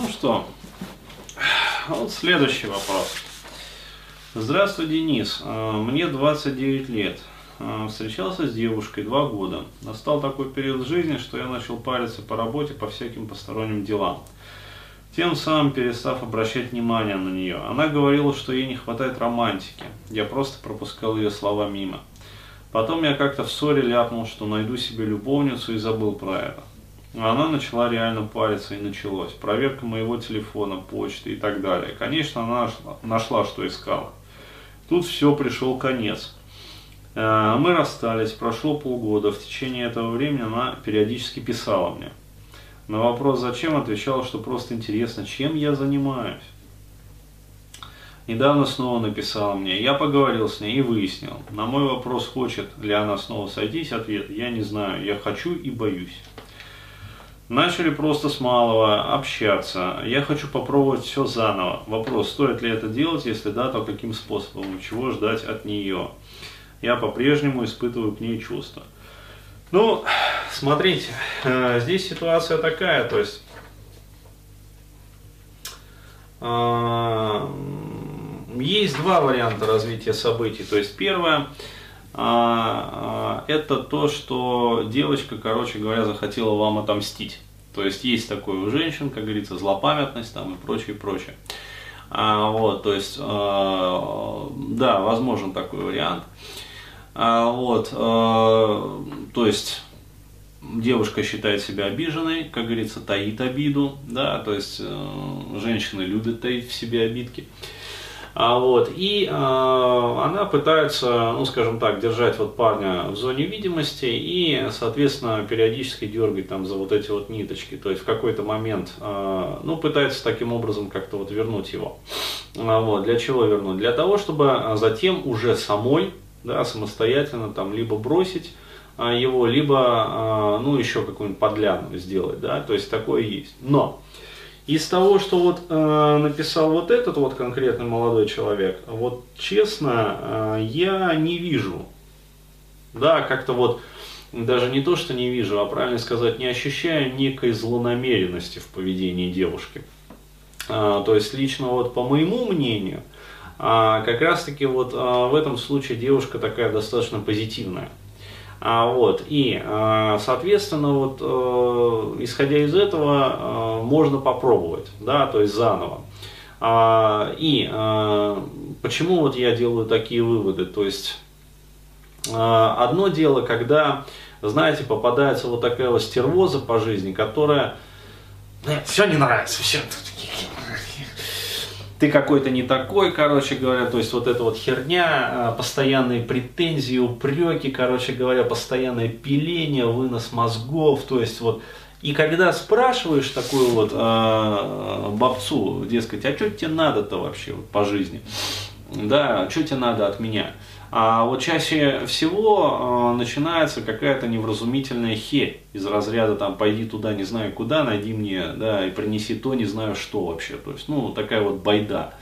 Ну что, вот следующий вопрос. Здравствуй, Денис. А, мне 29 лет. А, встречался с девушкой два года. Настал такой период жизни, что я начал париться по работе по всяким посторонним делам. Тем самым перестав обращать внимание на нее. Она говорила, что ей не хватает романтики. Я просто пропускал ее слова мимо. Потом я как-то в ссоре ляпнул, что найду себе любовницу и забыл про это. Она начала реально париться и началось. Проверка моего телефона, почты и так далее. Конечно, она нашла, нашла что искала. Тут все, пришел конец. Э, мы расстались, прошло полгода. В течение этого времени она периодически писала мне. На вопрос «зачем?» отвечала, что просто интересно, чем я занимаюсь. Недавно снова написала мне. Я поговорил с ней и выяснил. На мой вопрос, хочет ли она снова сойтись, ответ «я не знаю, я хочу и боюсь». Начали просто с малого общаться. Я хочу попробовать все заново. Вопрос, стоит ли это делать, если да, то каким способом, чего ждать от нее. Я по-прежнему испытываю к ней чувства. Ну, смотрите, э, здесь ситуация такая, то есть э, есть два варианта развития событий. То есть первое, а, а, это то, что девочка, короче говоря, захотела вам отомстить. То есть есть такое у женщин, как говорится, злопамятность там и прочее, прочее. А, вот, то есть, а, да, возможен такой вариант. А, вот, а, то есть, девушка считает себя обиженной, как говорится, таит обиду, да, то есть, э, женщины любят таить в себе обидки. А, вот, и а, она пытается, ну, скажем так, держать вот парня в зоне видимости и, соответственно, периодически дергать там за вот эти вот ниточки. То есть в какой-то момент, а, ну, пытается таким образом как-то вот вернуть его. А, вот, для чего вернуть? Для того, чтобы затем уже самой, да, самостоятельно там либо бросить а, его, либо, а, ну, еще какую-нибудь подляну сделать, да, то есть такое есть. Но, из того, что вот э, написал вот этот вот конкретный молодой человек, вот честно, э, я не вижу, да, как-то вот, даже не то, что не вижу, а правильно сказать, не ощущаю некой злонамеренности в поведении девушки. Э, то есть лично вот по моему мнению, э, как раз таки вот э, в этом случае девушка такая достаточно позитивная. А, вот, и, а, соответственно, вот, э, исходя из этого, э, можно попробовать, да, то есть заново. А, и почему вот я делаю такие выводы, то есть одно дело, когда, знаете, попадается вот такая вот стервоза по жизни, которая, все не нравится, все, ты какой-то не такой, короче говоря, то есть вот эта вот херня, а, постоянные претензии, упреки, короче говоря, постоянное пиление, вынос мозгов, то есть вот и когда спрашиваешь такую вот э, бабцу, дескать, а что тебе надо-то вообще вот, по жизни? Да, что тебе надо от меня? А вот чаще всего э, начинается какая-то невразумительная херь из разряда там пойди туда не знаю куда, найди мне, да, и принеси то, не знаю что вообще. То есть, ну, такая вот байда.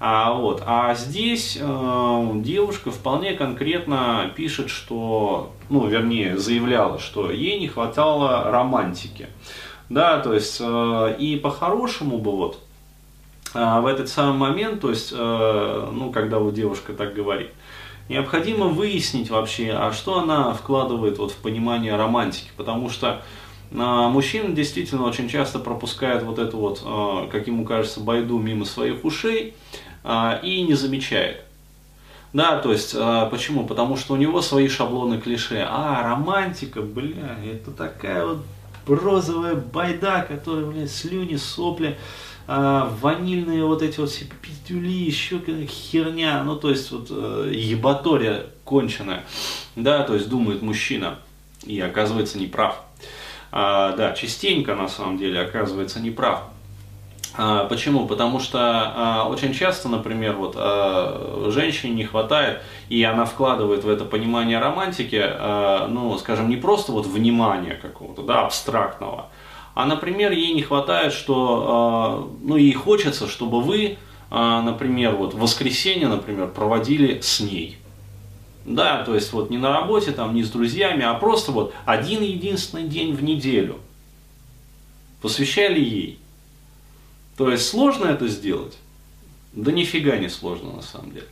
А, вот. а здесь э, девушка вполне конкретно пишет, что, ну, вернее, заявляла, что ей не хватало романтики. Да, то есть, э, и по-хорошему бы вот э, в этот самый момент, то есть, э, ну, когда вот девушка так говорит, необходимо выяснить вообще, а что она вкладывает вот в понимание романтики, потому что а, мужчина действительно очень часто пропускает вот эту вот, а, как ему кажется, байду мимо своих ушей а, и не замечает. Да, то есть, почему? Потому что у него свои шаблоны клише. А, романтика, бля, это такая вот розовая байда, которая, бля, слюни, сопли а, ванильные вот эти вот пиздюли, еще херня, ну то есть вот э, ебатория конченая, да, то есть думает мужчина и оказывается неправ. А, да, частенько на самом деле оказывается неправ. А, почему? Потому что а, очень часто, например, вот а, женщине не хватает, и она вкладывает в это понимание романтики, а, ну, скажем, не просто вот внимания какого-то, да, абстрактного, а, например, ей не хватает, что, а, ну, ей хочется, чтобы вы, а, например, вот воскресенье, например, проводили с ней. Да, то есть вот не на работе, там, не с друзьями, а просто вот один единственный день в неделю. Посвящали ей. То есть сложно это сделать? Да нифига не сложно на самом деле.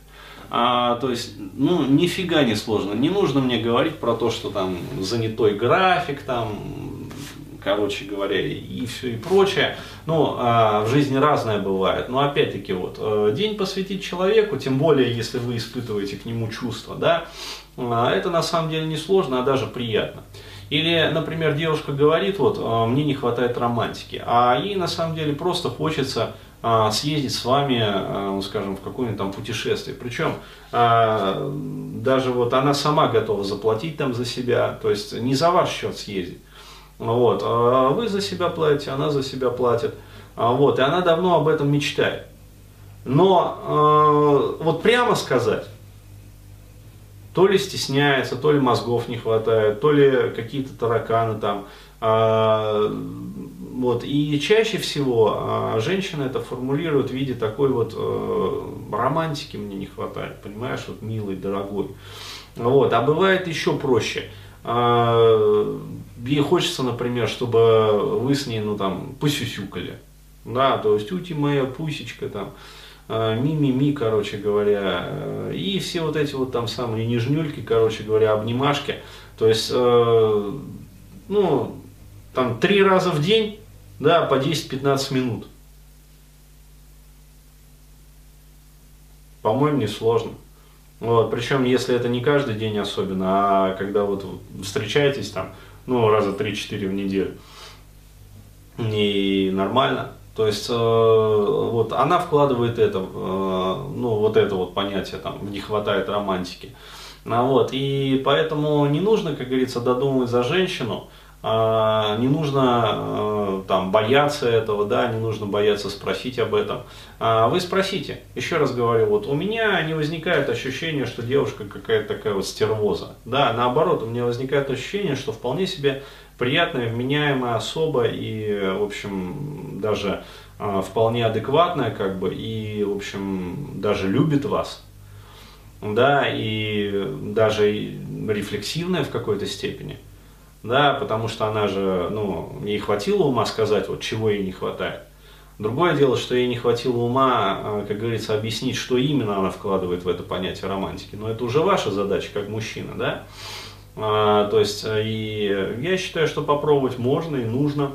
А, то есть, ну, нифига не сложно. Не нужно мне говорить про то, что там занятой график, там, короче говоря, и все и прочее. Ну, в жизни разное бывает. Но опять-таки, вот, э, день посвятить человеку, тем более, если вы испытываете к нему чувства, да, а, это на самом деле не сложно, а даже приятно. Или, например, девушка говорит, вот, «А, мне не хватает романтики, а ей на самом деле просто хочется а, съездить с вами, а, ну, скажем, в какое-нибудь там путешествие. Причем даже вот она сама готова заплатить там за себя, то есть не за ваш счет съездить. Вот, вы за себя платите, она за себя платит. Вот, и она давно об этом мечтает. Но вот прямо сказать, то ли стесняется, то ли мозгов не хватает, то ли какие-то тараканы там. А, вот. И чаще всего а, женщина это формулирует в виде такой вот а, романтики мне не хватает, понимаешь, вот милый, дорогой. Вот. А бывает еще проще. А, ей хочется, например, чтобы вы с ней, ну там, посюсюкали. Да, то есть ути моя пусечка там ми-ми-ми, короче говоря, и все вот эти вот там самые нежнюльки, короче говоря, обнимашки, то есть, э, ну, там три раза в день, да, по 10-15 минут. По-моему, не сложно. Вот, причем, если это не каждый день особенно, а когда вот встречаетесь там, ну, раза 3-4 в неделю, и нормально. То есть э, вот она вкладывает это, э, ну вот это вот понятие там не хватает романтики. А вот, и поэтому не нужно, как говорится, додумывать за женщину, не нужно э, там бояться этого, да, не нужно бояться спросить об этом. А вы спросите, еще раз говорю, вот у меня не возникает ощущение, что девушка какая-то такая вот стервоза. Да, наоборот, у меня возникает ощущение, что вполне себе приятная, вменяемая особа и, в общем, даже э, вполне адекватная, как бы, и, в общем, даже любит вас, да, и даже рефлексивная в какой-то степени, да, потому что она же, ну, ей хватило ума сказать, вот чего ей не хватает. Другое дело, что ей не хватило ума, а, как говорится, объяснить, что именно она вкладывает в это понятие романтики. Но это уже ваша задача, как мужчина, да. А, то есть, э, и я считаю, что попробовать можно и нужно.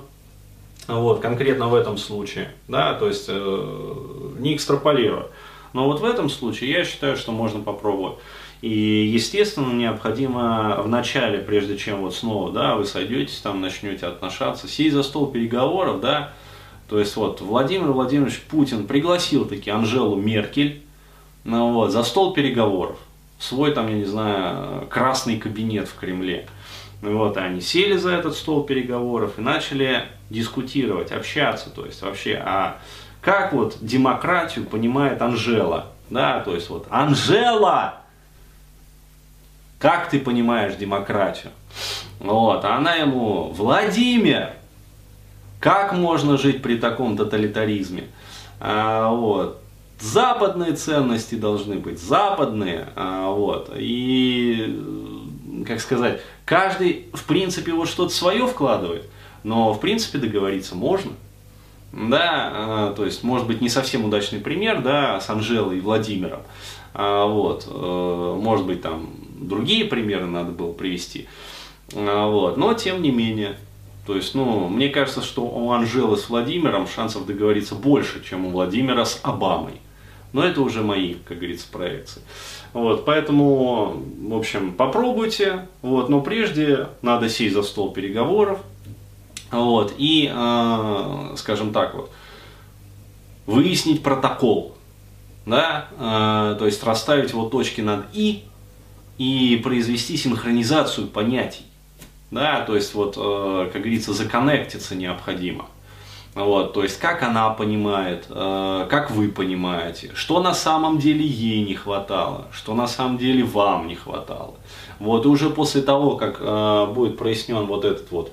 Вот, конкретно в этом случае, да, то есть э, не экстраполируя. Но вот в этом случае я считаю, что можно попробовать. И, естественно, необходимо в начале, прежде чем вот снова, да, вы сойдетесь, там начнете отношаться, сесть за стол переговоров, да, то есть вот Владимир Владимирович Путин пригласил таки Анжелу Меркель, ну, вот, за стол переговоров. Свой там, я не знаю, красный кабинет в Кремле. Вот, и они сели за этот стол переговоров и начали дискутировать, общаться, то есть вообще, а как вот демократию понимает Анжела, да, то есть вот, Анжела, как ты понимаешь демократию? Вот, а она ему, Владимир, как можно жить при таком тоталитаризме? А, вот, западные ценности должны быть западные, а, вот, и, как сказать, каждый, в принципе, вот что-то свое вкладывает, но, в принципе, договориться можно, да, а, то есть, может быть, не совсем удачный пример, да, с Анжелой и Владимиром, а, вот, э, может быть, там другие примеры надо было привести, вот, но, тем не менее, то есть, ну, мне кажется, что у Анжелы с Владимиром шансов договориться больше, чем у Владимира с Обамой. Но это уже мои, как говорится, проекции. Вот, поэтому, в общем, попробуйте. Вот, но прежде надо сесть за стол переговоров. Вот, и, э, скажем так, вот, выяснить протокол. Да, э, то есть расставить вот точки над «и» и произвести синхронизацию понятий. Да, то есть вот, э, как говорится, законнектиться необходимо. Вот, то есть, как она понимает, э, как вы понимаете, что на самом деле ей не хватало, что на самом деле вам не хватало. Вот, и уже после того, как э, будет прояснен вот этот вот,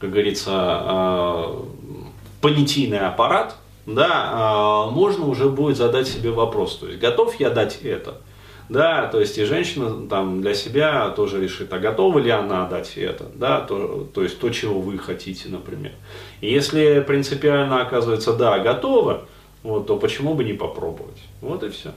как говорится, э, понятийный аппарат, да, можно уже будет задать себе вопрос, то есть, готов я дать это? да, то есть и женщина там для себя тоже решит, а готова ли она дать это, да, то, то есть то, чего вы хотите, например. И если принципиально оказывается, да, готова, вот, то почему бы не попробовать? Вот и все.